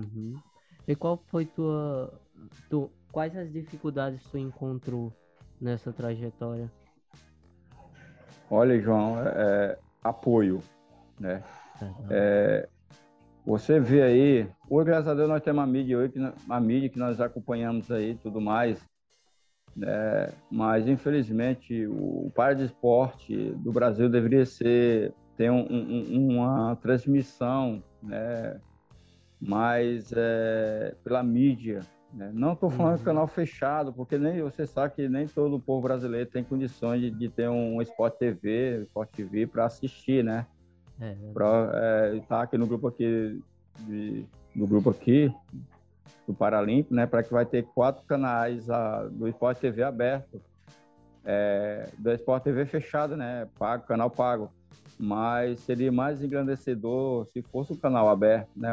Uhum. E qual foi tua, tu, quais as dificuldades tu encontrou nessa trajetória? Olha, João, é, é apoio, né? É, você vê aí, hoje, graças a Deus, nós temos uma mídia, hoje, uma mídia que nós acompanhamos aí tudo mais, né? mas infelizmente o para de esporte do Brasil deveria ser ter um, um, uma transmissão, né? Mas é, pela mídia, né? Não estou falando uhum. canal fechado, porque nem você sabe que nem todo o povo brasileiro tem condições de, de ter um Sport TV, Sport TV para assistir, né? É, para é, estar tá aqui no grupo aqui, de, no grupo aqui do Paralímpico, né? Para que vai ter quatro canais a, do Sport TV aberto, é, do Sport TV fechado, né? Pago, canal pago. Mas seria mais engrandecedor se fosse o canal aberto, né?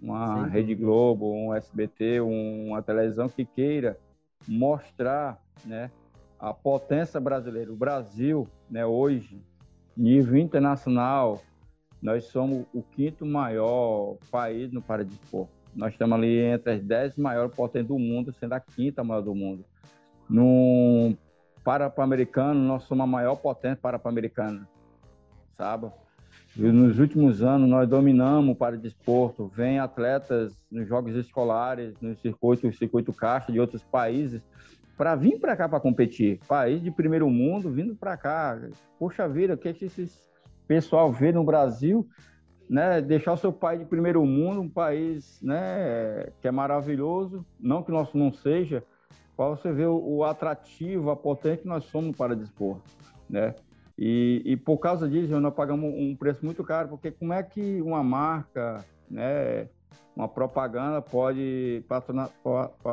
Uma Sim. Rede Globo, um SBT, uma televisão que queira mostrar né, a potência brasileira. O Brasil, né, hoje, nível internacional, nós somos o quinto maior país no Paradispor. Nós estamos ali entre as dez maiores potências do mundo, sendo a quinta maior do mundo. No Parapan-Americano, nós somos a maior potência Parapan-Americana, sabe? Nos últimos anos, nós dominamos o paradesporto. Vem atletas nos jogos escolares, no circuito, circuito caixa de outros países, para vir para cá para competir. País de primeiro mundo vindo para cá. Poxa vida, o que, é que esse pessoal vê no Brasil? Né, deixar o seu país de primeiro mundo, um país né, que é maravilhoso, não que nosso não seja, para você ver o, o atrativo, a potência que nós somos para dispor, né? E, e, por causa disso, nós pagamos um preço muito caro, porque como é que uma marca, né, uma propaganda pode patrocinar,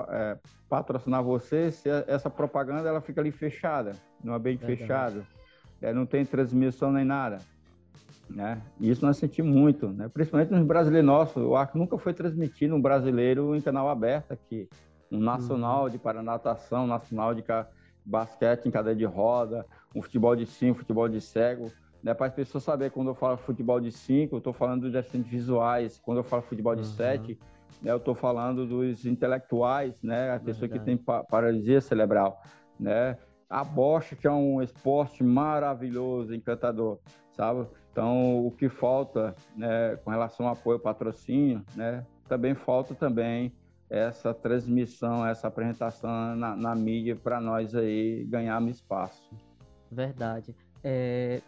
é, patrocinar você se essa propaganda ela fica ali fechada, no ambiente é fechado, é, não tem transmissão nem nada. Né? E isso nós sentimos muito, né? principalmente nos brasileiros nossos. O arco nunca foi transmitido um brasileiro em canal aberto aqui. Um nacional uhum. de paranatação, nacional de basquete em cadeia de roda, um futebol de cinco, futebol de cego. Né, para as pessoas saberem, quando eu falo futebol de cinco, eu estou falando dos deficientes visuais. Quando eu falo futebol de uhum. sete, né, eu estou falando dos intelectuais, né, a pessoa que tem paralisia cerebral. Né? A bocha, que é um esporte maravilhoso, encantador, sabe? Então, o que falta né, com relação ao apoio ao patrocínio, né, também falta também essa transmissão, essa apresentação na, na mídia para nós aí ganharmos espaço. Verdade. É,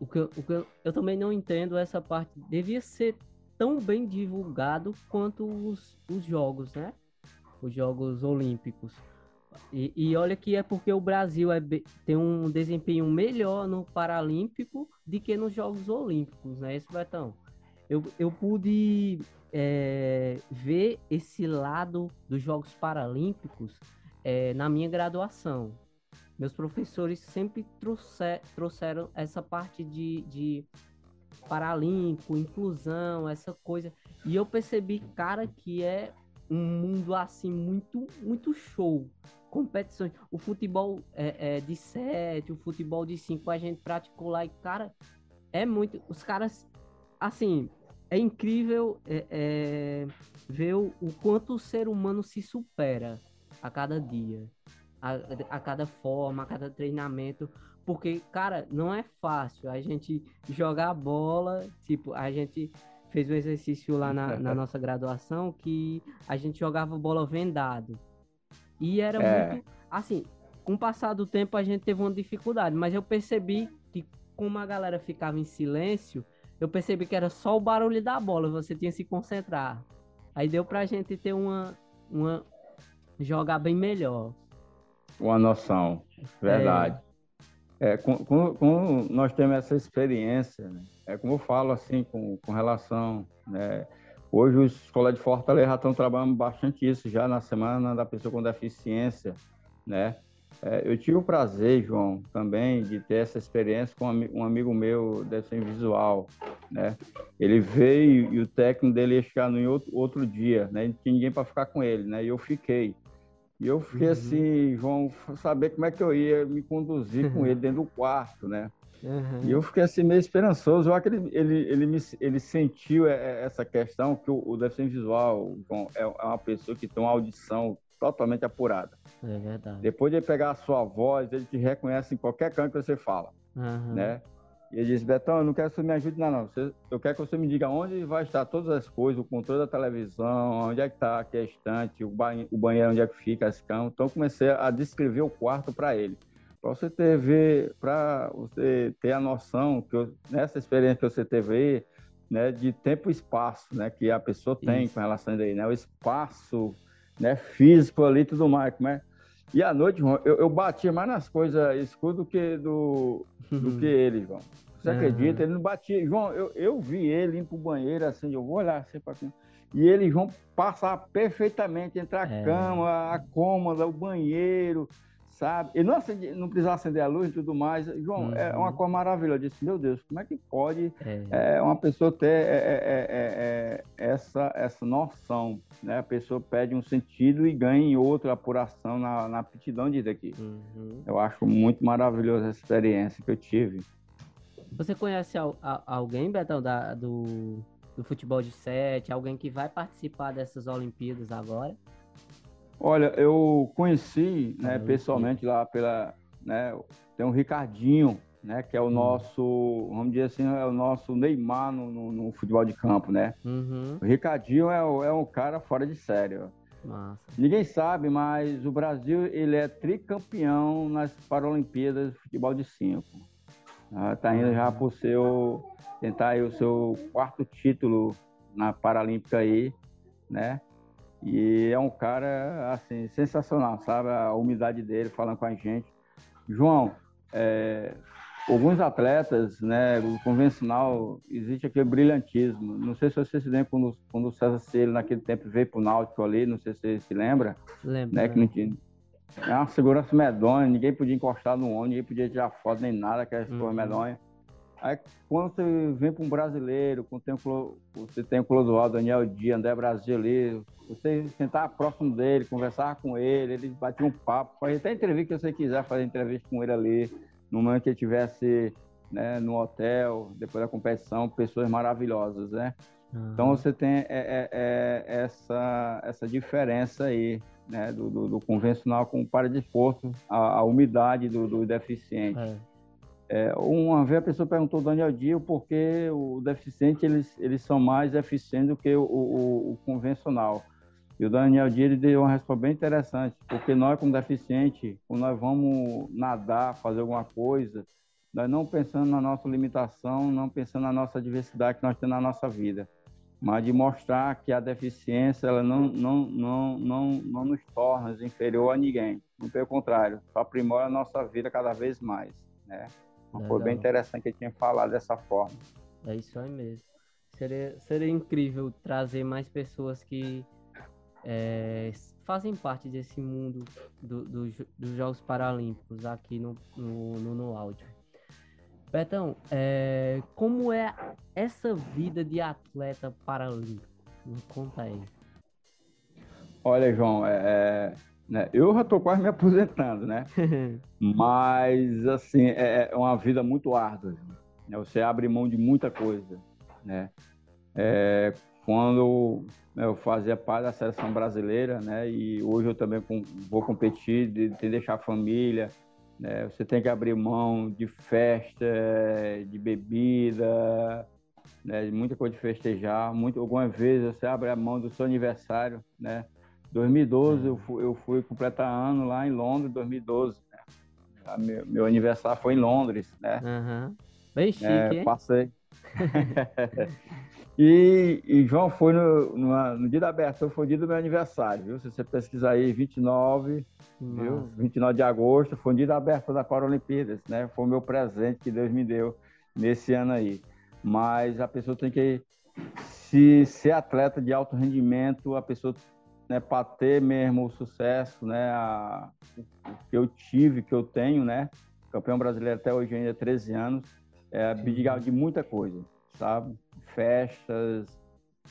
o que, eu, o que eu, eu também não entendo essa parte. Devia ser tão bem divulgado quanto os, os jogos, né? Os Jogos Olímpicos. E, e, olha que é porque o Brasil é, tem um desempenho melhor no Paralímpico do que nos Jogos Olímpicos, né? Esse Betão. Eu, eu pude é, ver esse lado dos Jogos Paralímpicos é, na minha graduação meus professores sempre trouxer, trouxeram essa parte de, de paralímpico, inclusão, essa coisa. E eu percebi, cara, que é um mundo assim muito, muito show. Competições. O futebol é, é de sete, o futebol de cinco a gente praticou lá e, cara, é muito. Os caras, assim, é incrível é, é, ver o, o quanto o ser humano se supera a cada dia a, a cada forma, a cada treinamento, porque, cara, não é fácil a gente jogar bola, tipo, a gente fez um exercício lá na, na nossa graduação que a gente jogava bola vendado. E era é. muito, assim, com o passar do tempo a gente teve uma dificuldade, mas eu percebi que como a galera ficava em silêncio, eu percebi que era só o barulho da bola, você tinha que se concentrar. Aí deu pra gente ter uma, uma jogar bem melhor uma noção, verdade. É. é com, com, com, nós temos essa experiência, né? é como eu falo assim, com, com relação, né? Hoje os escolas de Fortaleza já estão trabalhando bastante isso, já na semana da pessoa com deficiência, né? É, eu tive o prazer, João, também de ter essa experiência com um amigo meu deficiente visual, né? Ele veio e o técnico dele ia chegar no outro, outro dia, né? Não tinha ninguém para ficar com ele, né? E eu fiquei. E eu fiquei uhum. assim, vão saber como é que eu ia me conduzir com ele dentro do quarto, né? Uhum. E eu fiquei assim meio esperançoso. Eu acho que ele, ele, ele, me, ele sentiu essa questão que o, o deficiente visual João, é, é uma pessoa que tem uma audição totalmente apurada. É verdade. Depois de ele pegar a sua voz, ele te reconhece em qualquer canto que você fala, uhum. né? E ele disse, Betão, eu não quero que você me ajude não, não. eu quero que você me diga onde vai estar todas as coisas, o controle da televisão, onde é que está aqui a estante, o, banheiro, o banheiro onde é que fica, as camas. Então, eu comecei a descrever o quarto para ele. Para você ter, ver, para você ter a noção que eu, nessa experiência que você teve aí, né, de tempo e espaço, né, que a pessoa tem Isso. com relação a isso aí, né, o espaço, né, físico ali tudo mais, como é e à noite, João, eu, eu batia mais nas coisas escuras do que, do, do que ele, João. Você uhum. acredita? Ele não batia. João, eu, eu vi ele ir pro banheiro assim, eu vou olhar assim para cima. E ele, João, passar perfeitamente entre a é. cama, a cômoda, o banheiro, sabe? Ele não, acende, não precisava acender a luz e tudo mais. João, uhum. é uma coisa maravilhosa. Eu disse, meu Deus, como é que pode é. É, uma pessoa ter é, é, é, essa, essa noção? Né? A pessoa pede um sentido e ganha em outra apuração na, na aptidão disso aqui. Uhum. Eu acho muito maravilhosa essa experiência que eu tive. Você conhece alguém, Betão, da, do, do futebol de sete? Alguém que vai participar dessas Olimpíadas agora? Olha, eu conheci, né, ah, pessoalmente lá pela, né, tem o Ricardinho, né, que é o hum. nosso, vamos dizer assim, é o nosso Neymar no, no, no futebol de campo, né? Uhum. O Ricardinho é, é um cara fora de sério. Massa. Ninguém sabe, mas o Brasil ele é tricampeão nas Paralimpíadas de futebol de cinco. Está indo já o seu tentar aí o seu quarto título na Paralímpica aí, né? E é um cara, assim, sensacional, sabe? A humildade dele falando com a gente. João, é, alguns atletas, né, o convencional, existe aquele brilhantismo. Não sei se você se lembra quando, quando o César Cielo, naquele tempo, veio para o Náutico ali, não sei se você se lembra. Lembro. Né, que não tinha, é uma segurança medonha, ninguém podia encostar no ônibus, ninguém podia tirar foto nem nada, aquelas uhum. coisas medonhas. Aí quando você vem para um brasileiro, quando tem um, você tem o Clodoaldo, Daniel Dias, André Brasil ali, você sentar próximo dele, conversar com ele, ele bater um papo, fazer até entrevista que você quiser fazer entrevista com ele ali, no momento que ele estivesse né, no hotel, depois da competição, pessoas maravilhosas, né? Uhum. Então você tem é, é, é, essa, essa diferença aí, né, do, do, do convencional com o paradesporto, a, a umidade do, do deficiente. É. Uma vez a pessoa perguntou Daniel Dio por que o deficiente eles, eles são mais eficientes do que o, o, o convencional. E o Daniel Dio ele deu uma resposta bem interessante, porque nós, como deficiente, quando nós vamos nadar, fazer alguma coisa, nós não pensando na nossa limitação, não pensando na nossa diversidade que nós temos na nossa vida, mas de mostrar que a deficiência ela não, não, não, não, não nos torna inferior a ninguém. Pelo contrário, aprimora a nossa vida cada vez mais, né? Foi bem interessante que ele tinha falado dessa forma. É isso aí mesmo. Seria, seria incrível trazer mais pessoas que é, fazem parte desse mundo do, do, dos Jogos Paralímpicos aqui no, no, no, no áudio. Betão, é, como é essa vida de atleta paralímpico? Me conta aí. Olha, João, é, é né? Eu já estou quase me aposentando, né? Mas, assim, é, é uma vida muito árdua. Né? Você abre mão de muita coisa, né? É, quando eu fazia parte da seleção brasileira, né? E hoje eu também vou competir, de, de deixar a família, né? Você tem que abrir mão de festa, de bebida, né? muita coisa de festejar. Muito, algumas vezes você abre a mão do seu aniversário, né? 2012 eu fui, eu fui completar ano lá em Londres, 2012. Né? Meu, meu, aniversário foi em Londres, né? Uhum. Bem chique, é, Passei. e, e, João foi no, no, no, dia da abertura, foi o dia do meu aniversário, viu? Se você pesquisar aí, 29, viu? 29 de agosto, foi o dia da abertura da Paralimpíadas, né? Foi o meu presente que Deus me deu nesse ano aí. Mas a pessoa tem que se ser atleta de alto rendimento, a pessoa né, para ter mesmo o sucesso, né, a, o que eu tive, que eu tenho, né, campeão brasileiro até hoje ainda 13 anos, é abdicar de muita coisa, sabe? Festas,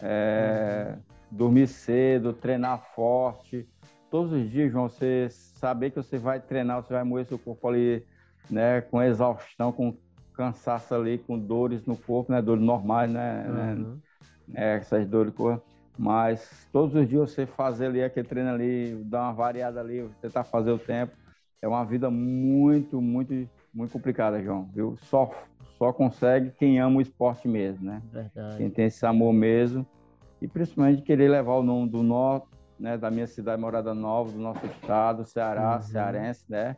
é, uhum. dormir cedo, treinar forte, todos os dias, João, você saber que você vai treinar, você vai moer seu corpo ali, né, com exaustão, com cansaço ali, com dores no corpo, né? Dores normais, né? né? Uhum. né? Essas dores de corpo. Mas todos os dias você fazer ali aquele treino ali, dar uma variada ali, tentar fazer o tempo, é uma vida muito, muito, muito complicada, João, viu? Só, só consegue quem ama o esporte mesmo, né? Verdade. Quem tem esse amor mesmo e principalmente querer levar o nome do norte, né, da minha cidade, Morada Nova, do nosso estado, Ceará, uhum. cearense, né?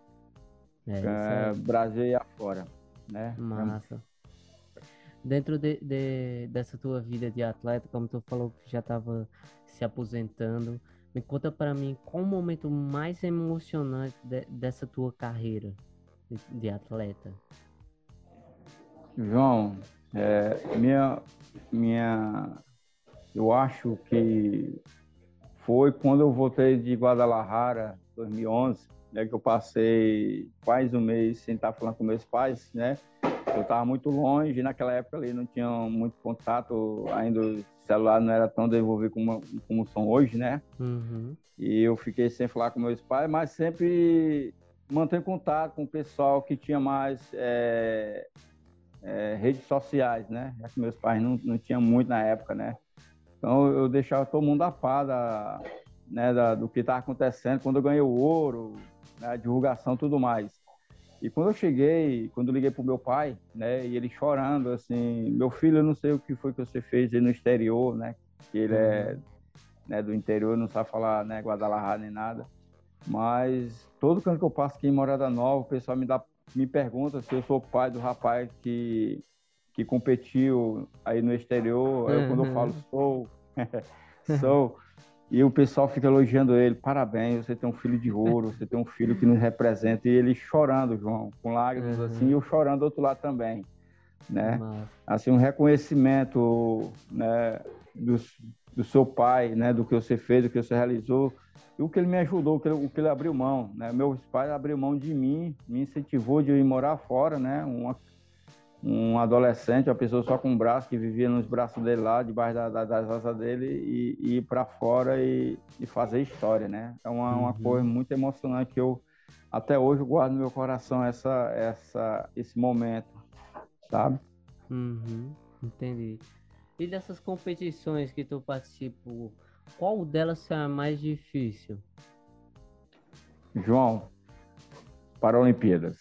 É, é, Brasil e afora, né? Massa. Dentro de, de, dessa tua vida de atleta, como tu falou que já estava se aposentando, me conta para mim qual o momento mais emocionante de, dessa tua carreira de, de atleta. João, é, minha, minha, eu acho que foi quando eu voltei de Guadalajara, 2011, né, que eu passei quase um mês sem estar falando com meus pais, né? Eu estava muito longe, naquela época ali não tinha muito contato, ainda o celular não era tão desenvolvido como, como são hoje, né? Uhum. E eu fiquei sem falar com meus pais, mas sempre mantenho contato com o pessoal que tinha mais é, é, redes sociais, né? Já que meus pais não, não tinham muito na época, né? Então eu deixava todo mundo a par da, né, da, do que estava acontecendo quando eu ganhei o ouro, né, a divulgação tudo mais. E quando eu cheguei, quando eu liguei pro meu pai, né, e ele chorando, assim, meu filho, eu não sei o que foi que você fez aí no exterior, né, que ele é uhum. né, do interior, não sabe falar, né, Guadalajara nem nada, mas todo canto que eu passo aqui em Morada Nova, o pessoal me dá, me pergunta se eu sou pai do rapaz que, que competiu aí no exterior, uhum. quando eu falo sou, sou, e o pessoal fica elogiando ele. Parabéns, você tem um filho de ouro, você tem um filho que nos representa. E ele chorando, João, com lágrimas uhum. assim, e eu chorando do outro lado também. Né? Nossa. Assim, um reconhecimento né, do, do seu pai, né, do que você fez, do que você realizou, e o que ele me ajudou, o que ele, o que ele abriu mão. Né? Meus pais abriu mão de mim, me incentivou de eu ir morar fora, né? Uma um adolescente, uma pessoa só com um braço, que vivia nos braços dele lá, debaixo da, da, das asas dele, e, e ir para fora e, e, fazer história, né? É uma, uhum. uma coisa muito emocionante que eu, até hoje, guardo no meu coração essa, essa, esse momento, sabe? Uhum. Entendi. E dessas competições que tu participou, qual delas é a mais difícil? João, Paralimpíadas.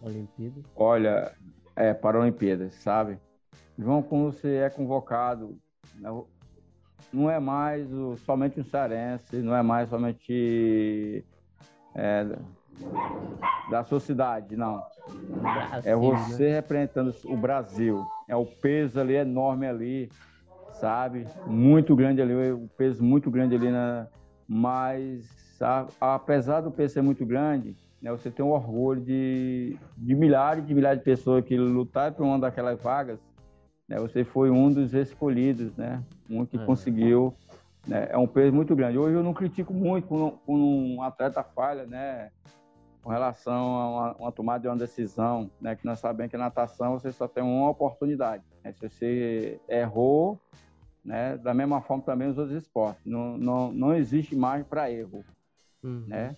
Olimpíadas? Olha, é, para Olimpíadas, sabe? João, quando você é convocado, né, não é mais o, somente um cearense, não é mais somente é, da sociedade, não. Brasil, é você né? representando o Brasil. É o peso ali enorme ali, sabe? Muito grande ali, o peso muito grande ali na. Mas sabe? apesar do peso ser muito grande, né, você tem um orgulho de, de milhares de milhares de pessoas que lutaram por uma daquelas vagas, né, você foi um dos escolhidos, né, um que é. conseguiu, né, é um peso muito grande. Hoje eu não critico muito quando, quando um atleta falha, né, com relação a uma, uma, tomada de uma decisão, né, que nós sabemos que na natação você só tem uma oportunidade. Né, se você errou, né, da mesma forma também os outros esportes, não, não, não existe margem para erro, uhum. né?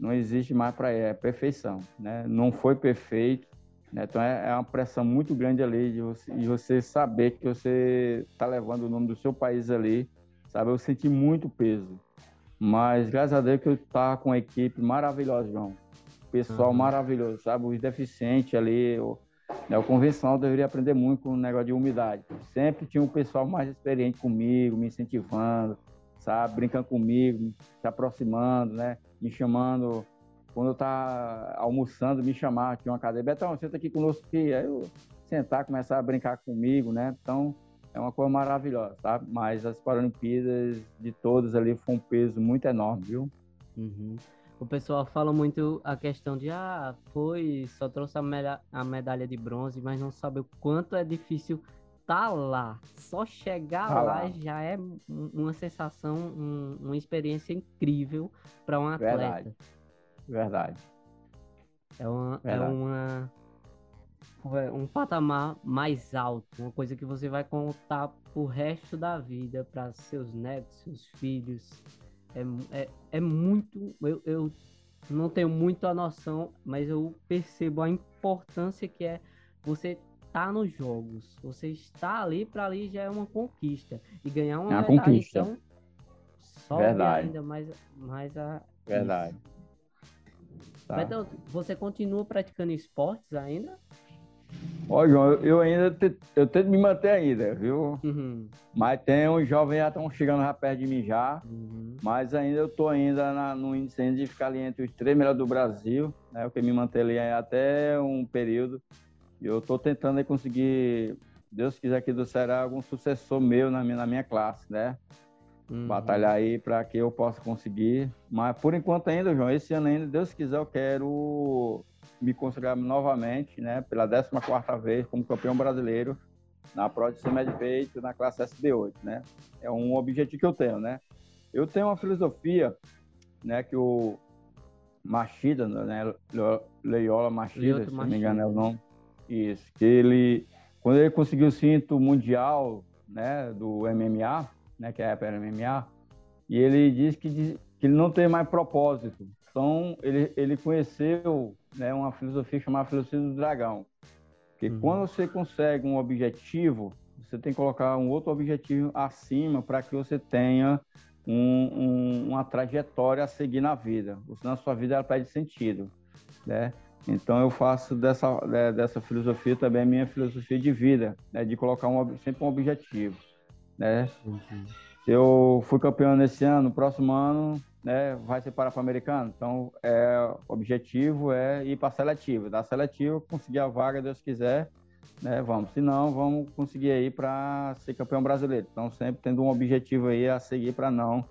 Não existe mais para é perfeição, né? Não foi perfeito, né? Então é, é uma pressão muito grande ali de você, de você saber que você está levando o nome do seu país ali, sabe? Eu senti muito peso, mas graças a Deus que eu estava com uma equipe maravilhosa, João. Pessoal uhum. maravilhoso, sabe? Os deficientes ali, o, né, o convencional deveria aprender muito com o negócio de umidade. Sempre tinha um pessoal mais experiente comigo, me incentivando, sabe? Brincando comigo, se aproximando, né? Me chamando. Quando eu tava almoçando, me chamar, tinha uma cadeira. Betão, senta aqui conosco aqui. Aí eu sentar, começar a brincar comigo, né? Então, é uma coisa maravilhosa, sabe? Mas as Paralimpíadas de todas ali foi um peso muito enorme, viu? Uhum. O pessoal fala muito a questão de, ah, foi, só trouxe a, a medalha de bronze, mas não sabe o quanto é difícil tá lá, só chegar tá lá, lá, já é uma sensação, um, uma experiência incrível para um atleta. Verdade. Verdade. É uma, é Verdade. é uma um patamar mais alto, uma coisa que você vai contar pro resto da vida para seus netos, seus filhos. É, é, é muito. Eu, eu não tenho muito a noção, mas eu percebo a importância que é você tá nos jogos, você está ali para ali já é uma conquista e ganhar uma, é uma medalha, conquista. então sobe Verdade. ainda mais mais a Verdade. Tá. Então, você continua praticando esportes ainda? Ó, João, eu ainda te, eu tento me manter ainda, viu? Uhum. Mas tem uns jovens já estão chegando já perto de mim já. Uhum. Mas ainda eu tô ainda na, no índice de ficar ali entre os três melhores do Brasil, né? O que me mantém ali até um período. E eu tô tentando conseguir, Deus quiser que do será algum sucessor meu na minha, na minha classe, né? Uhum. Batalhar aí para que eu possa conseguir. Mas por enquanto ainda, João, esse ano ainda, Deus quiser, eu quero me consagrar novamente, né, pela 14ª vez como campeão brasileiro na prova de peito na classe SB8, né? É um objetivo que eu tenho, né? Eu tenho uma filosofia, né, que o Machida, né, Leiola Machida, se não me engano é o nome, isso, que ele, quando ele conseguiu o cinto mundial, né, do MMA, né, que é a MMA, e ele diz que, que ele não tem mais propósito. Então, ele, ele conheceu né, uma filosofia chamada filosofia do dragão. Porque uhum. quando você consegue um objetivo, você tem que colocar um outro objetivo acima para que você tenha um, um, uma trajetória a seguir na vida. Senão a sua vida ela perde sentido. Né? Então eu faço dessa, né, dessa filosofia também a minha filosofia de vida, né? de colocar um, sempre um objetivo. Né? Uhum. Eu fui campeão nesse ano, no próximo ano né, vai ser para americano. Então, é, o objetivo é ir para a seletiva. Da seletiva, conseguir a vaga, Deus quiser, né, vamos. Se não, vamos conseguir aí para ser campeão brasileiro. Então, sempre tendo um objetivo aí a seguir para não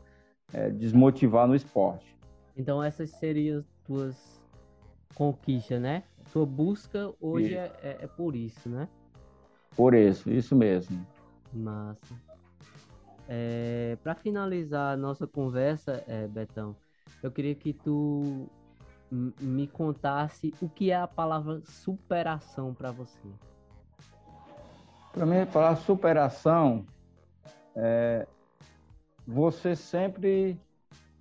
é, desmotivar no esporte. Então, essas seriam as tuas conquistas, né? Sua busca hoje é, é, por isso, né? Por isso, isso mesmo. Massa. É, para finalizar a nossa conversa, é, Betão, eu queria que tu me contasse o que é a palavra superação para você. Para mim, falar superação é você sempre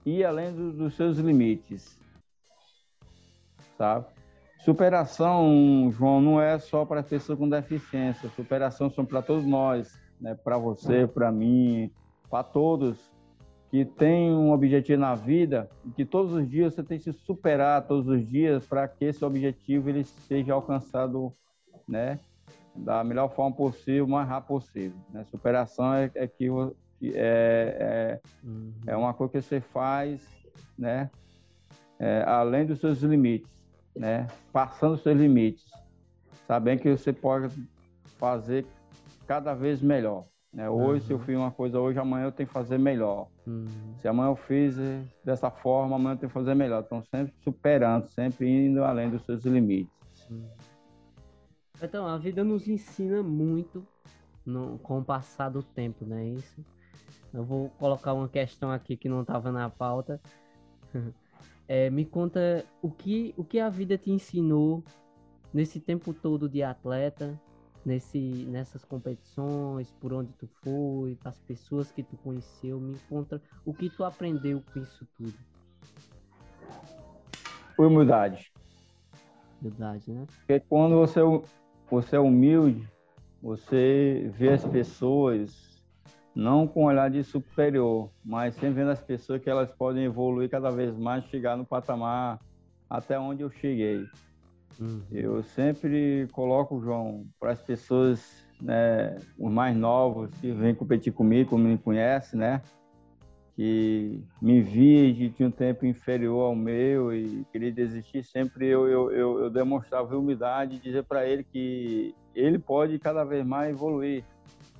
ir além do, dos seus limites, sabe? Superação, João, não é só para pessoas com deficiência. Superação são para todos nós né, para você, para mim, para todos que têm um objetivo na vida e que todos os dias você tem que se superar todos os dias para que esse objetivo ele seja alcançado, né, da melhor forma possível, o mais rápido possível. Né? Superação é, é que é, é, uhum. é, uma coisa que você faz, né, é, além dos seus limites, né, passando os seus limites, sabendo que você pode fazer cada vez melhor. Né? Hoje, uhum. se eu uhum. fiz uma coisa hoje, amanhã eu tenho que fazer melhor. Uhum. Se amanhã eu fiz dessa forma, amanhã eu tenho que fazer melhor. Então, sempre superando, sempre indo além dos seus limites. Uhum. Então, a vida nos ensina muito no, com o passar do tempo, não é isso? Eu vou colocar uma questão aqui que não estava na pauta. É, me conta o que, o que a vida te ensinou nesse tempo todo de atleta, nesse, nessas competições, por onde tu foi, as pessoas que tu conheceu, me conta o que tu aprendeu com isso tudo. Humildade. Humildade, né? Porque quando você, você é humilde, você vê as pessoas não com um olhar de superior, mas sempre vendo as pessoas que elas podem evoluir cada vez mais, chegar no patamar até onde eu cheguei. Uhum. Eu sempre coloco, João, para as pessoas, né, os mais novos que vêm competir comigo, como me conhece, né, que me via de tinha um tempo inferior ao meu e queria desistir, sempre eu, eu, eu, eu demonstrava humildade e dizer para ele que ele pode cada vez mais evoluir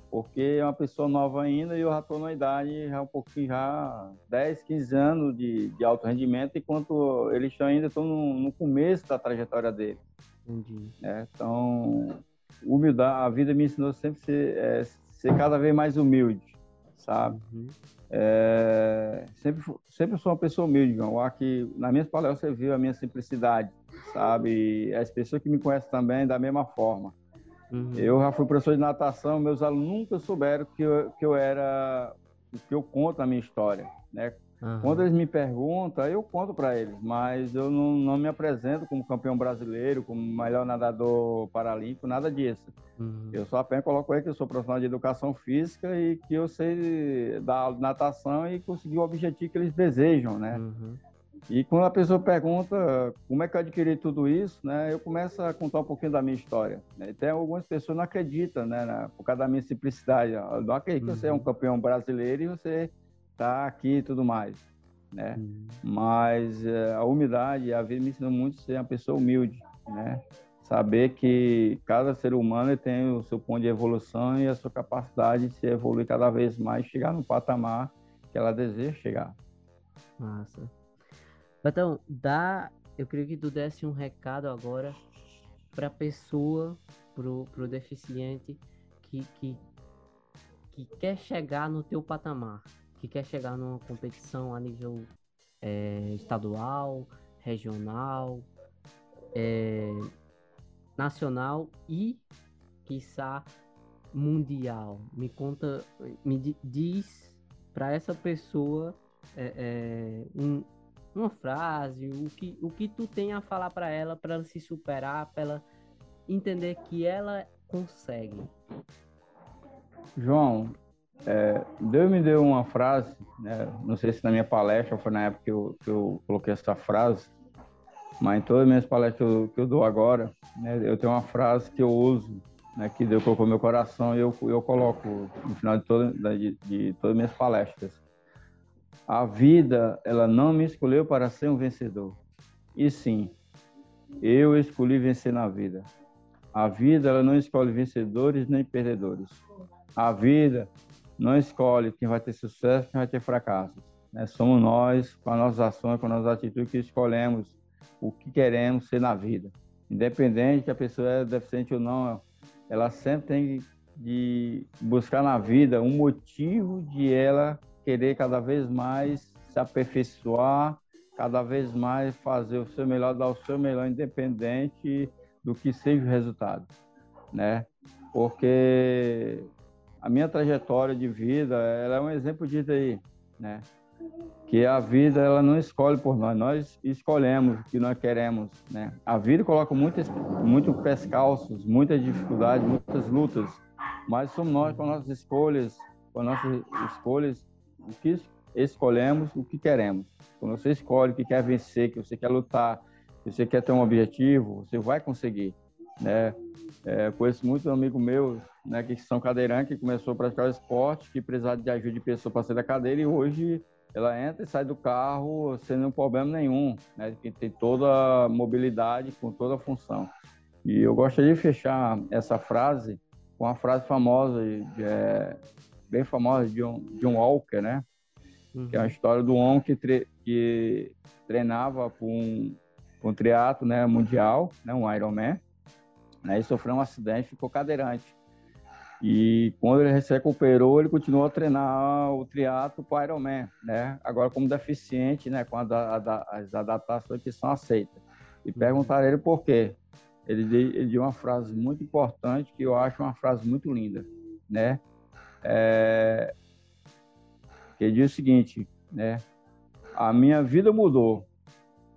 porque é uma pessoa nova ainda e eu já estou na idade, já um pouquinho, já 10, 15 anos de, de alto rendimento, enquanto eles ainda estão no, no, começo da trajetória dele. Entendi. É, então, humildade, a vida me ensinou sempre a ser, é, ser cada vez mais humilde, sabe? Uhum. É, sempre, sempre sou uma pessoa humilde, João. Aqui, nas minhas palestras você viu a minha simplicidade, sabe? E as pessoas que me conhecem também da mesma forma. Uhum. Eu já fui professor de natação, meus alunos nunca souberam que eu, que eu era que eu conto na minha história, né? Uhum. Quando eles me perguntam, eu conto para eles, mas eu não, não, me apresento como campeão brasileiro, como melhor nadador paralímpico, nada disso. Uhum. Eu só apenas coloco aí que eu sou profissional de educação física e que eu sei dar natação e conseguir o objetivo que eles desejam, né? Uhum. E quando a pessoa pergunta como é que eu adquiri tudo isso, né, eu começo a contar um pouquinho da minha história. Né? Tem algumas pessoas não acreditam, né, na, por causa da minha simplicidade. Eu não acredito uhum. que você é um uhum. campeão brasileiro e você está aqui e tudo mais, né? Uhum. Mas é, a humildade, a vida me ensinou muito a ser uma pessoa humilde, né? Saber que cada ser humano tem o seu ponto de evolução e a sua capacidade de se evoluir cada vez mais, chegar no patamar que ela deseja chegar. Massa. Então, dá, eu queria que tu desse um recado agora para pessoa, pro, pro deficiente que, que, que quer chegar no teu patamar, que quer chegar numa competição a nível é, estadual, regional, é, nacional e, quiçá, mundial. Me conta, me diz para essa pessoa é, é, um, uma frase, o que, o que tu tem a falar para ela, para ela se superar, para ela entender que ela consegue. João, é, Deus me deu uma frase, né? não sei se na minha palestra foi na época que eu, que eu coloquei essa frase, mas em todas as minhas palestras que eu, que eu dou agora, né, eu tenho uma frase que eu uso, né, que Deus colocou no meu coração e eu, eu coloco no final de, toda, de, de todas as minhas palestras. A vida, ela não me escolheu para ser um vencedor. E sim, eu escolhi vencer na vida. A vida, ela não escolhe vencedores nem perdedores. A vida não escolhe quem vai ter sucesso quem vai ter fracassos. Né? Somos nós, com as nossas ações, com as nossas atitudes, que escolhemos o que queremos ser na vida. Independente que a pessoa é deficiente ou não, ela sempre tem de buscar na vida um motivo de ela querer cada vez mais se aperfeiçoar, cada vez mais fazer o seu melhor, dar o seu melhor, independente do que seja o resultado, né? Porque a minha trajetória de vida, ela é um exemplo disso aí, né? Que a vida ela não escolhe por nós, nós escolhemos o que nós queremos, né? A vida coloca muitos muito pescalços, muitas dificuldades, muitas lutas, mas somos nós com nossas escolhas, com nossas escolhas o que escolhemos, o que queremos. Quando você escolhe que quer vencer, que você quer lutar, que você quer ter um objetivo, você vai conseguir, né? É, conheço muitos amigos meus, né, que são cadeirantes, que começou a praticar o esporte, que precisavam de ajuda de pessoa para sair da cadeira e hoje ela entra e sai do carro sem nenhum problema nenhum, né? Que tem toda a mobilidade com toda a função. E eu gostaria de fechar essa frase com uma frase famosa de, é, bem famosa de um, de um Walker, né? Uhum. Que é a história do homem que, tre que treinava para um, um triatlo né, mundial, né, um Ironman, né, e sofreu um acidente e ficou cadeirante. E quando ele se recuperou, ele continuou a treinar o triatlo para o Ironman, né? Agora como deficiente, né? Com a, a, as adaptações que são aceitas. E perguntaram ele por quê. Ele, ele deu uma frase muito importante que eu acho uma frase muito linda, né? É, que diz o seguinte, né? A minha vida mudou,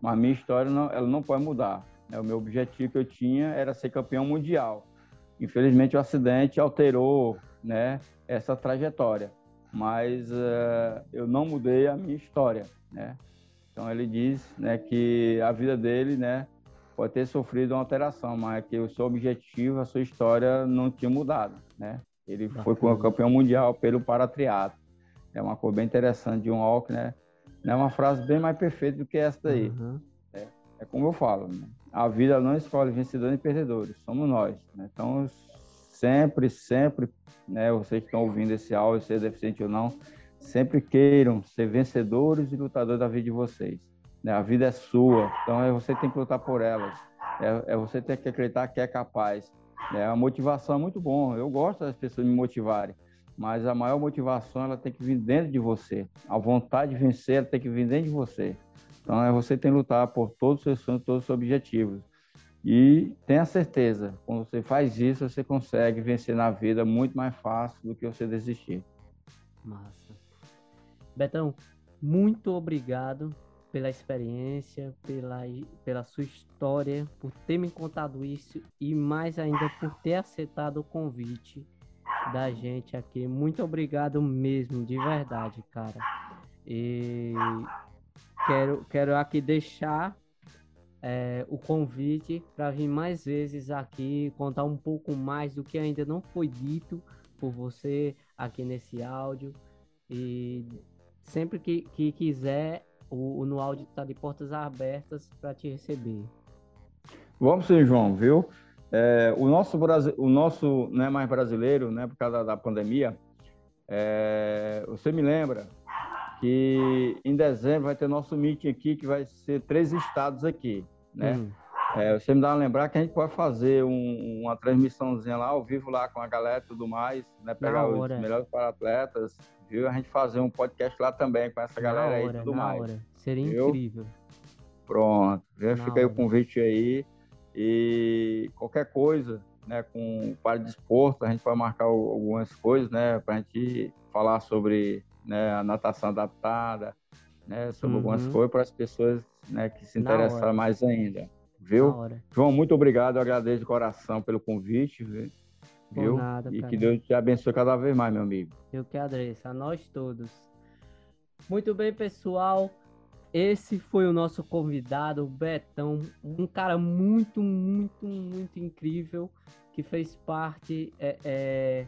mas a minha história não, ela não pode mudar. Né? O meu objetivo que eu tinha era ser campeão mundial. Infelizmente o acidente alterou, né? Essa trajetória, mas uh, eu não mudei a minha história, né? Então ele diz, né, que a vida dele, né, pode ter sofrido uma alteração, mas que o seu objetivo, a sua história não tinha mudado, né? Ele Bacana. foi campeão mundial pelo paratriato. É uma coisa bem interessante de um Walk, né? É uma frase bem mais perfeita do que essa daí. Uhum. É, é, como eu falo, né? a vida não escolhe vencedores e perdedores, somos nós. Né? Então, sempre, sempre, né, vocês que estão ouvindo esse áudio, seja deficiente ou não, sempre queiram ser vencedores e lutadores da vida de vocês. Né? A vida é sua, então é você tem que lutar por ela. É, é você ter que acreditar que é capaz. É, a motivação muito bom. Eu gosto das pessoas me motivarem, mas a maior motivação ela tem que vir dentro de você. A vontade de vencer ela tem que vir dentro de você. Então é você tem que lutar por todos os seus sonhos, todos os seus objetivos. E tenha certeza, quando você faz isso, você consegue vencer na vida muito mais fácil do que você desistir. Massa. Betão, muito obrigado pela experiência, pela, pela sua história, por ter me contado isso e mais ainda por ter aceitado o convite da gente aqui. Muito obrigado mesmo, de verdade, cara. E quero, quero aqui deixar é, o convite para vir mais vezes aqui, contar um pouco mais do que ainda não foi dito por você aqui nesse áudio. E sempre que, que quiser, o, No Áudio está de portas abertas para te receber. Vamos sim, João, viu? É, o nosso, o nosso é mais brasileiro, né, por causa da pandemia, é, você me lembra que em dezembro vai ter nosso meeting aqui, que vai ser três estados aqui, né? Hum. É, você me dá a lembrar que a gente pode fazer um, uma transmissãozinha lá ao vivo lá com a galera e tudo mais, né? Pegar os melhores para atletas, viu? A gente fazer um podcast lá também com essa galera hora, aí e tudo mais. Hora. Seria viu? incrível. Pronto, já fica aí o convite aí. E qualquer coisa, né, com o Par de Desporto, a gente vai marcar algumas coisas, né, para a gente falar sobre né, a natação adaptada, né, sobre uhum. algumas coisas para as pessoas né, que se interessarem mais ainda. Viu? João, muito obrigado, eu agradeço de coração pelo convite, viu? Nada, e cara. que Deus te abençoe cada vez mais, meu amigo. Eu que agradeço, a nós todos. Muito bem, pessoal. Esse foi o nosso convidado, o Betão, um cara muito, muito, muito incrível que fez parte é, é,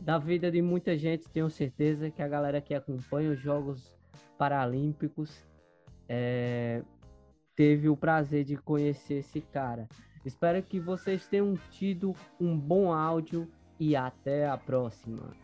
da vida de muita gente. Tenho certeza que a galera que acompanha os Jogos Paralímpicos é, teve o prazer de conhecer esse cara. Espero que vocês tenham tido um bom áudio e até a próxima.